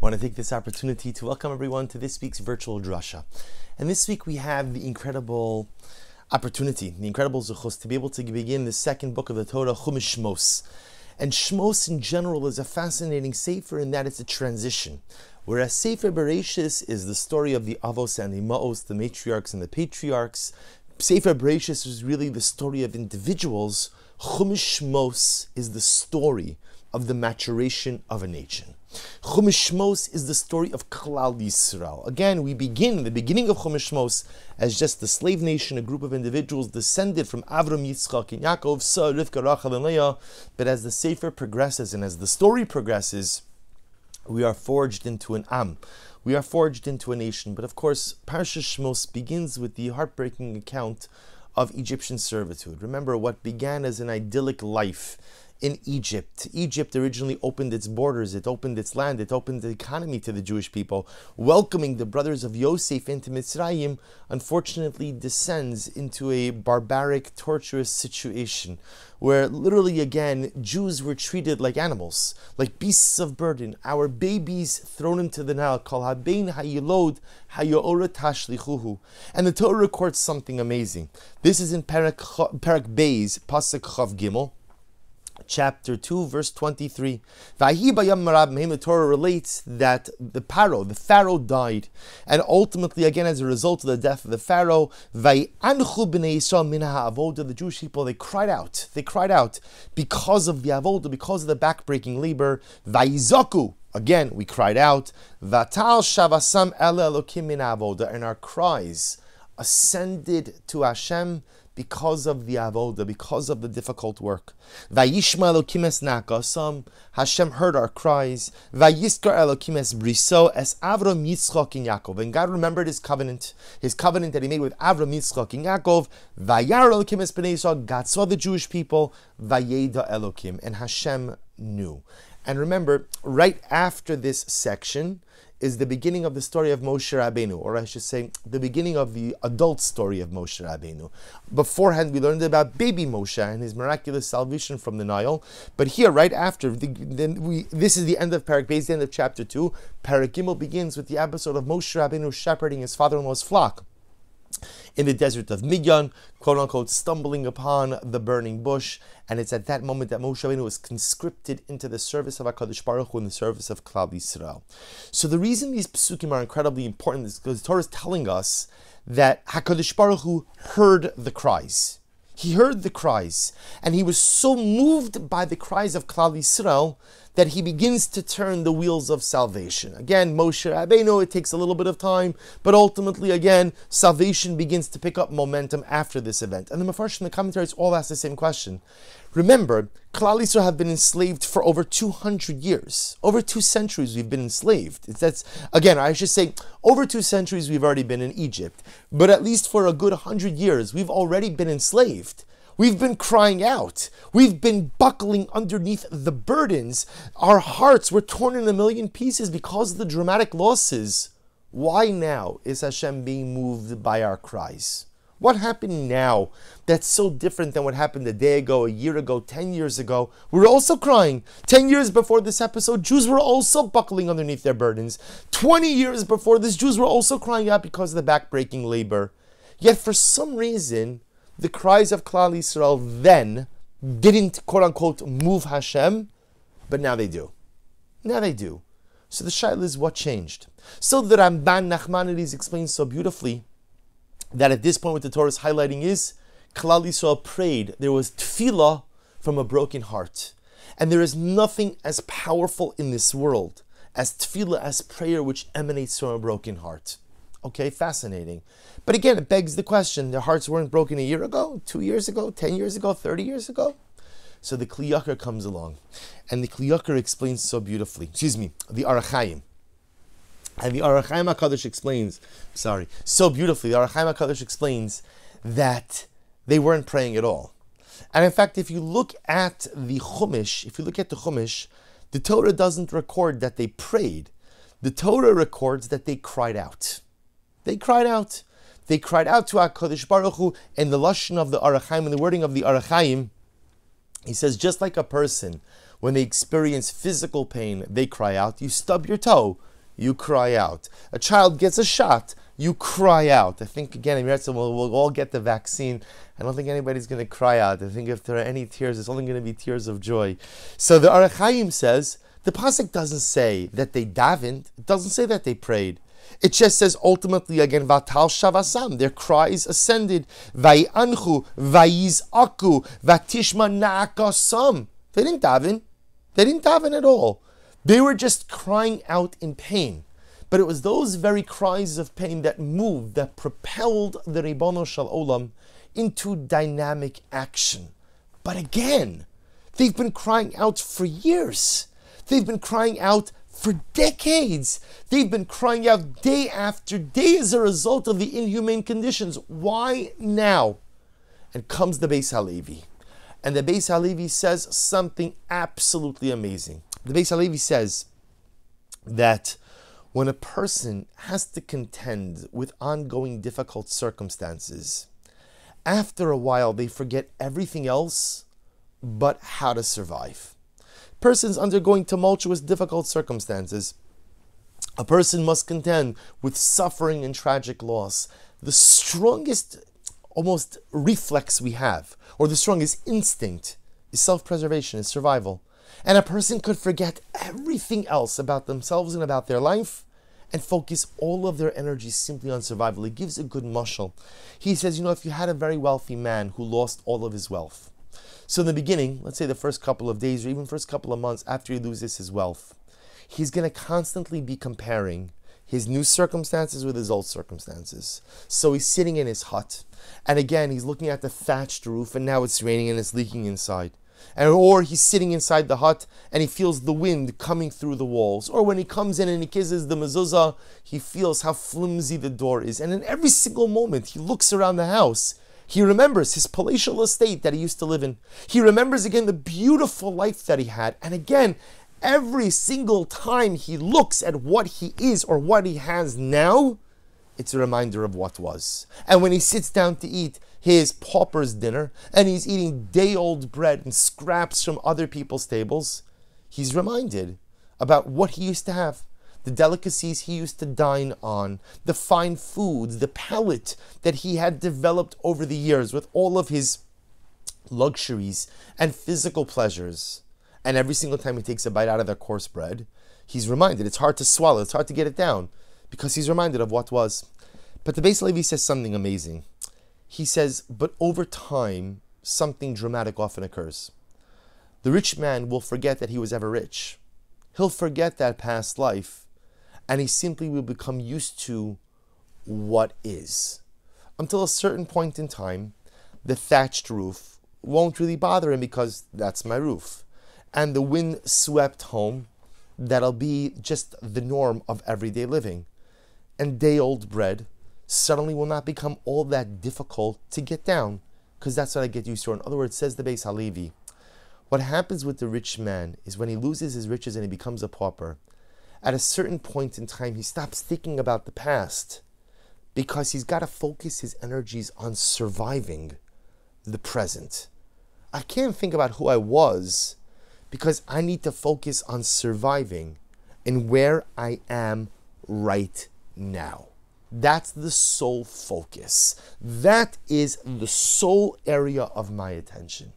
want to take this opportunity to welcome everyone to this week's virtual drasha. And this week we have the incredible opportunity, the incredible zuchus, to be able to begin the second book of the Torah, Chumash Shmos. And Shmos in general is a fascinating sefer in that it's a transition. Whereas Sefer Bereshis is the story of the Avos and the Maos, the matriarchs and the patriarchs, Sefer Bereshis is really the story of individuals. Chumash Shmos is the story of the maturation of a nation. Chumash Shmos is the story of Klal Yisrael. Again, we begin the beginning of Chumash Shmos as just the slave nation, a group of individuals descended from Avram, Yitzchak, and Yaakov, Sa, Rivka, Rachel, and Leah. But as the Sefer progresses and as the story progresses, we are forged into an Am. We are forged into a nation. But of course, Parsha Shmos begins with the heartbreaking account of Egyptian servitude. Remember what began as an idyllic life in Egypt. Egypt originally opened its borders, it opened its land, it opened the economy to the Jewish people. Welcoming the brothers of Yosef into Mitzrayim, unfortunately, descends into a barbaric, torturous situation where literally again Jews were treated like animals, like beasts of burden. Our babies thrown into the Nile, kol habein hayilod tashlichuhu. And the Torah records something amazing. This is in Parak, Parak Beis, Pasuk Chaf Gimel chapter 2, verse 23. The Torah relates that the Paro, the Pharaoh died, and ultimately, again, as a result of the death of the Pharaoh, the Jewish people, they cried out. They cried out because of the avoda, because of the backbreaking labor. Again, we cried out. Vatal shavasam and our cries ascended to Hashem because of the avoda, because of the difficult work. Vayishma Elokimes nakasam, Hashem heard our cries. Vayiskar Elokimes briso es Avram Yitzchak in Yaakov. And God remembered His covenant, His covenant that He made with Avram Yitzchak in Yaakov. Vayar Elokimes b'nei Yisrael. God saw the Jewish people. Vayeda Elokim, and Hashem knew. And remember, right after this section, is the beginning of the story of Moshe Rabbeinu, or I should say, the beginning of the adult story of Moshe Rabbeinu. Beforehand, we learned about baby Moshe and his miraculous salvation from the Nile. But here, right after, the, then we this is the end of Parak the end of chapter two. Parak Gimel begins with the episode of Moshe Rabbeinu shepherding his father-in-law's flock in the desert of Midian, quote unquote, stumbling upon the burning bush. And it's at that moment that Moshe Rabbeinu was conscripted into the service of HaKadosh Baruch Hu in the service of Klal Yisrael. So the reason these psukim are incredibly important is because the Torah is telling us that HaKadosh Baruch Hu heard the cries. He heard the cries, and he was so moved by the cries of Klal Yisrael that he begins to turn the wheels of salvation. Again, Moshe Rabbeinu, it takes a little bit of time, but ultimately, again, salvation begins to pick up momentum after this event. And the Mefarshim, the commentaries all ask the same question. Remember, Klal Yisrael have been enslaved for over 200 years. Over two centuries we've been enslaved. That's, again, I should say, over two centuries we've already been in Egypt. But at least for a good 100 years, we've already been enslaved. We've been crying out. We've been buckling underneath the burdens. Our hearts were torn in a million pieces because of the dramatic losses. Why now is Hashem being moved by our cries? What happened now that's so different than what happened a day ago, a year ago, 10 years ago? We're also crying. 10 years before this episode, Jews were also buckling underneath their burdens. 20 years before this, Jews were also crying out because of the backbreaking labor. Yet for some reason, the cries of Klal Yisrael then didn't quote unquote move Hashem, but now they do. Now they do. So the shaila is what changed. So the Ramban Nachmanides explains so beautifully that at this point what the Torah is highlighting is Klal Yisrael prayed. There was tefillah from a broken heart. And there is nothing as powerful in this world as tefillah, as prayer which emanates from a broken heart. Okay, fascinating. But again, it begs the question their hearts weren't broken a year ago, two years ago, 10 years ago, 30 years ago. So the Kli Yakar comes along, and the Kli Yakar explains so beautifully. Excuse me, the Ohr HaChaim. And the Ohr HaChaim HaKadosh explains, sorry, so beautifully, the Ohr HaChaim HaKadosh explains that they weren't praying at all. And in fact, if you look at the Chumash, if you look at the Chumash, the Torah doesn't record that they prayed. The Torah records that they cried out. They cried out. They cried out to HaKadosh Baruch Hu in the lashon of the Ohr HaChaim, in the wording of the Ohr HaChaim, He says, just like a person, when they experience physical pain, they cry out. You stub your toe, you cry out. A child gets a shot, you cry out. I think again, we'll, we'll all get the vaccine. I don't think anybody's going to cry out. I think if there are any tears, it's only going to be tears of joy. So the Ohr HaChaim says the pasuk doesn't say that they davened. It doesn't say that they prayed. It just says ultimately again, Vatal Shavasam, their cries ascended, Vayanchu, Aku, Vatishma Naakasam. They didn't daven. They didn't daven at all. They were just crying out in pain. But it was those very cries of pain that moved, that propelled the Ribono Shel Olam into dynamic action. But again, they've been crying out for years. They've been crying out for decades. They've been crying out day after day as a result of the inhumane conditions. Why now? And comes the Beis Halevi. And the Beis Halevi says something absolutely amazing. The Beis Halevi says that when a person has to contend with ongoing difficult circumstances, after a while they forget everything else but how to survive persons undergoing tumultuous, difficult circumstances. A person must contend with suffering and tragic loss. The strongest, almost reflex we have, or the strongest instinct, is self preservation, is survival. And a person could forget everything else about themselves and about their life and focus all of their energy simply on survival. He gives a good mushal. He says, you know, if you had a very wealthy man who lost all of his wealth, so in the beginning, let's say the first couple of days or even first couple of months after he loses his wealth, he's going to constantly be comparing his new circumstances with his old circumstances. So he's sitting in his hut, and again he's looking at the thatched roof, and now it's raining and it's leaking inside. And or he's sitting inside the hut and he feels the wind coming through the walls. Or when he comes in and he kisses the mezuzah, he feels how flimsy the door is. And in every single moment, he looks around the house he remembers his palatial estate that he used to live in. He remembers again the beautiful life that he had. And again, every single time he looks at what he is or what he has now, it's a reminder of what was. And when he sits down to eat his pauper's dinner and he's eating day old bread and scraps from other people's tables, he's reminded about what he used to have the delicacies he used to dine on, the fine foods, the palate that he had developed over the years with all of his luxuries and physical pleasures. And every single time he takes a bite out of that coarse bread, he's reminded it's hard to swallow, it's hard to get it down because he's reminded of what was. But the Beis Levi says something amazing. He says, but over time, something dramatic often occurs. The rich man will forget that he was ever rich. He'll forget that past life and he simply will become used to what is. Until a certain point in time, the thatched roof won't really bother him because that's my roof. And the wind swept home, that'll be just the norm of everyday living. And day old bread suddenly will not become all that difficult to get down because that's what I get used to. In other words, says the Beis Halevi, what happens with the rich man is when he loses his riches and he becomes a pauper, at a certain point in time, he stops thinking about the past because he's got to focus his energies on surviving the present. I can't think about who I was because I need to focus on surviving and where I am right now. That's the sole focus. That is the sole area of my attention.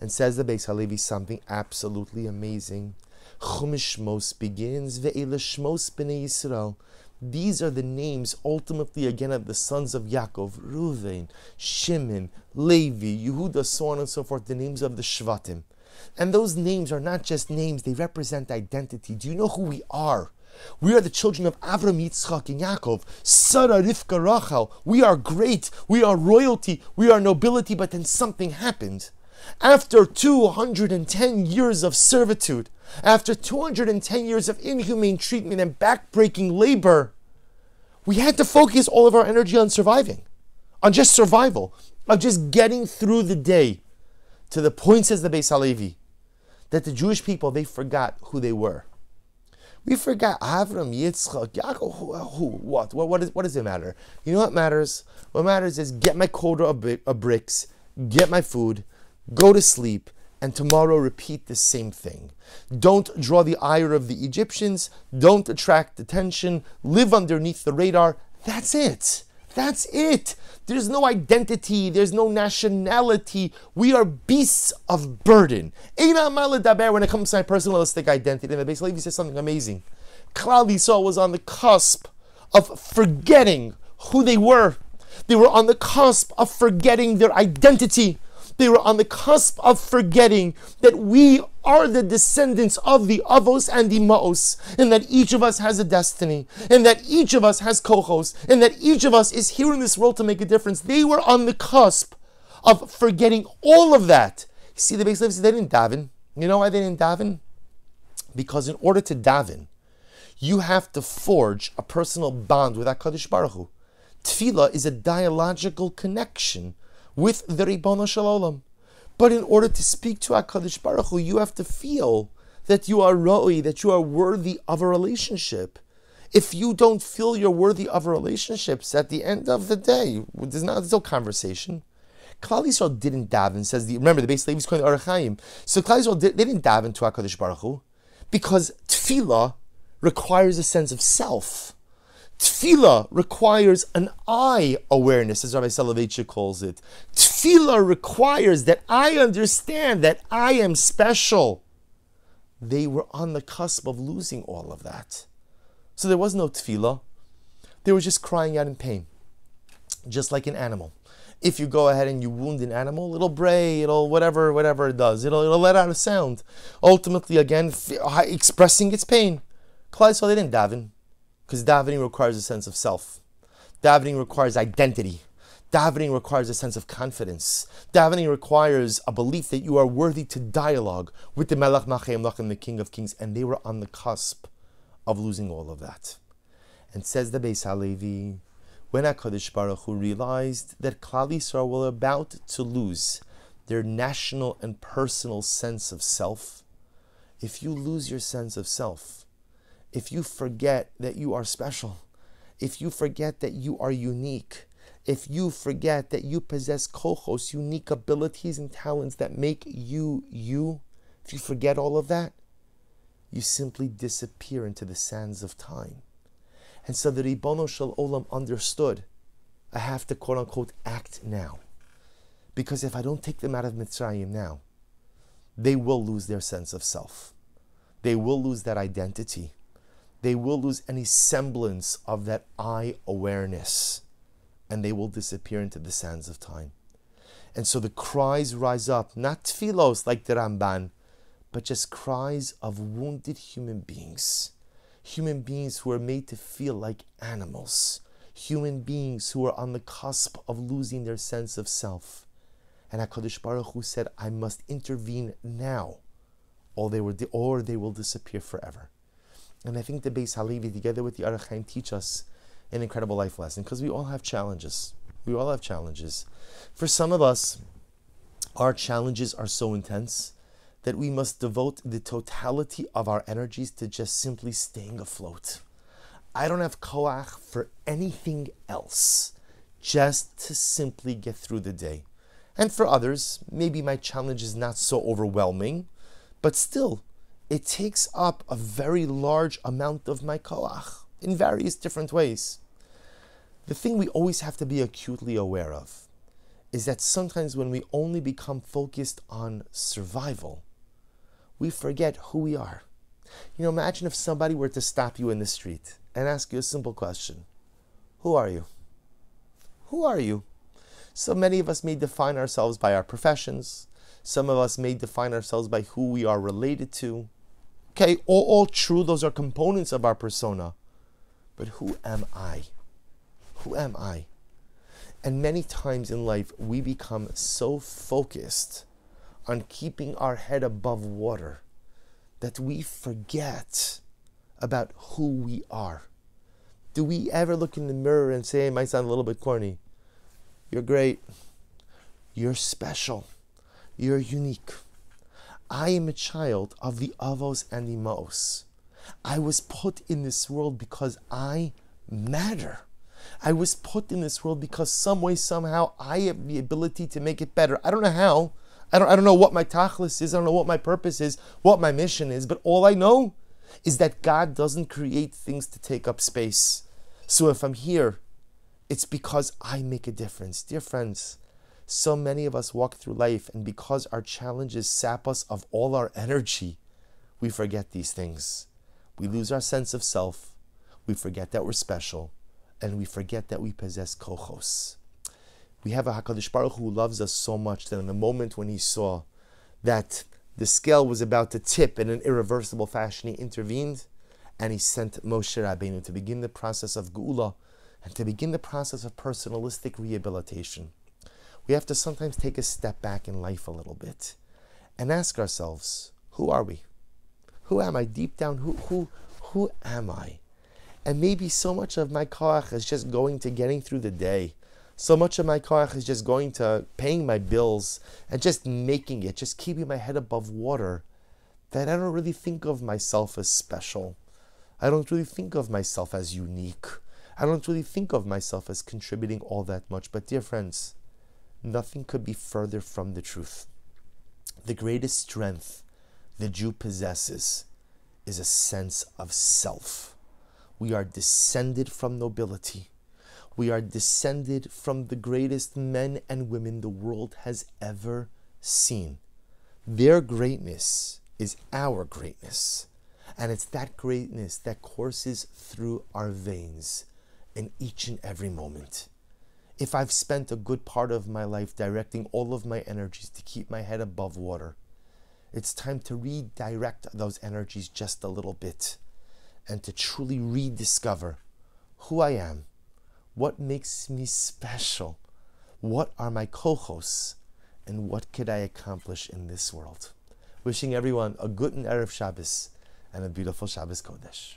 And says the Beis Halevi something absolutely amazing. Chumash Shmos begins, Ve'ele Shmos B'nei Yisrael. These are the names ultimately again of the sons of Yaakov, Ruvain, Shimon, Levi, Yehuda, so on and so forth, the names of the Shvatim. And those names are not just names, they represent identity. Do you know who we are? We are the children of Avram, Yitzchak, and Yaakov. Sarah, Rivka, Rachel. We are great. We are royalty. We are nobility. But then something happened. After 210 years of servitude, after 210 years of inhumane treatment and backbreaking labor, we had to focus all of our energy on surviving, on just survival, of just getting through the day. To the point, says the Beis Halevi, that the Jewish people, they forgot who they were. We forgot Avram, Yitzchak, Yaakov, who, who, what? What, what, is, what does it matter? You know what matters? What matters is get my quota of, of bricks, get my food, go to sleep, and tomorrow repeat the same thing. Don't draw the ire of the Egyptians, don't attract attention, live underneath the radar. That's it. That's it. There's no identity, there's no nationality. We are beasts of burden. When it comes to my personalistic identity, and Beis Halevi says something amazing. Klal Yisrael was on the cusp of forgetting who they were. They were on the cusp of forgetting their identity. They were on the cusp of forgetting that we are the descendants of the Avos and the Maos, and that each of us has a destiny, and that each of us has kohos, and that each of us is here in this world to make a difference. They were on the cusp of forgetting all of that. See, the Beis Halevi, they didn't daven. You know why they didn't daven? Because in order to daven, you have to forge a personal bond with HaKadosh Baruch Hu. Tefillah is a dialogical connection with the Ribono Shel Olam. But in order to speak to HaKadosh Baruch Hu, you have to feel that you are roi, that you are worthy of a relationship. If you don't feel you're worthy of relationships, at the end of the day, there's, not, there's no conversation. Klal Yisrael didn't daven. Says the remember the Beis Halevi's calling Ohr HaChaim. So Klal Yisrael did, they didn't daven to Hakadosh Baruch Hu because tefillah requires a sense of self. Tefillah requires an I awareness, as Rabbi Soloveitchik calls it. Tefillah requires that I understand that I am special. They were on the cusp of losing all of that. So there was no tefillah. They were just crying out in pain, just like an animal. If you go ahead and you wound an animal, it'll bray, it'll whatever, whatever it does, it'll, it'll let out a sound. Ultimately, again, expressing its pain. Klal so they didn't daven. Because davening requires a sense of self. Davening requires identity. Davening requires a sense of confidence. Davening requires a belief that you are worthy to dialogue with the Melech Machayim and the King of Kings, and they were on the cusp of losing all of that. And says the Beis Halevi, when HaKadosh Baruch Hu realized that Klal Yisrael were about to lose their national and personal sense of self, if you lose your sense of self, if you forget that you are special, if you forget that you are unique, if you forget that you possess kohos, unique abilities and talents that make you you, if you forget all of that, you simply disappear into the sands of time. And so the Ribono Shel Olam understood, I have to quote unquote act now. Because if I don't take them out of Mitzrayim now, they will lose their sense of self. They will lose that identity they will lose any semblance of that I awareness and they will disappear into the sands of time. And so the cries rise up, not tfilos like the Ramban, but just cries of wounded human beings. Human beings who are made to feel like animals. Human beings who are on the cusp of losing their sense of self. And HaKadosh Baruch Hu said, I must intervene now, or they, were, or they will disappear forever. And I think the Beis Halevi, together with the Ohr HaChaim, teach us an incredible life lesson because we all have challenges. We all have challenges. For some of us, our challenges are so intense that we must devote the totality of our energies to just simply staying afloat. I don't have koach for anything else, just to simply get through the day. And for others, maybe my challenge is not so overwhelming, but still, it takes up a very large amount of my koach in various different ways. The thing we always have to be acutely aware of is that sometimes when we only become focused on survival, we forget who we are. You know, imagine if somebody were to stop you in the street and ask you a simple question Who are you? Who are you? So many of us may define ourselves by our professions. Some of us may define ourselves by who we are related to. Okay, all, all true, those are components of our persona. But who am I? Who am I? And many times in life, we become so focused on keeping our head above water that we forget about who we are. Do we ever look in the mirror and say, it might sound a little bit corny, you're great, you're special, you're unique. I am a child of the Avos and the Maos. I was put in this world because I matter. I was put in this world because some way, somehow, I have the ability to make it better. I don't know how. I don't, I don't know what my tachlis is. I don't know what my purpose is, what my mission is. But all I know is that God doesn't create things to take up space. So if I'm here, it's because I make a difference. Dear friends, so many of us walk through life, and because our challenges sap us of all our energy, we forget these things. We lose our sense of self. We forget that we're special. And we forget that we possess kochos. We have a HaKadosh Baruch who loves us so much that in the moment when he saw that the scale was about to tip in an irreversible fashion, he intervened and he sent Moshe Rabbeinu to begin the process of Geula and to begin the process of personalistic rehabilitation. We have to sometimes take a step back in life a little bit and ask ourselves, who are we? Who am I deep down? Who who who am I? And maybe so much of my koach is just going to getting through the day. So much of my koach is just going to paying my bills and just making it, just keeping my head above water, that I don't really think of myself as special. I don't really think of myself as unique. I don't really think of myself as contributing all that much. But, dear friends, nothing could be further from the truth. The greatest strength the Jew possesses is a sense of self. We are descended from nobility. We are descended from the greatest men and women the world has ever seen. Their greatness is our greatness. And it's that greatness that courses through our veins in each and every moment. If I've spent a good part of my life directing all of my energies to keep my head above water, it's time to redirect those energies just a little bit and to truly rediscover who I am, what makes me special, what are my kohos, and what could I accomplish in this world. Wishing everyone a good and Erev Shabbos and a beautiful Shabbos Kodesh.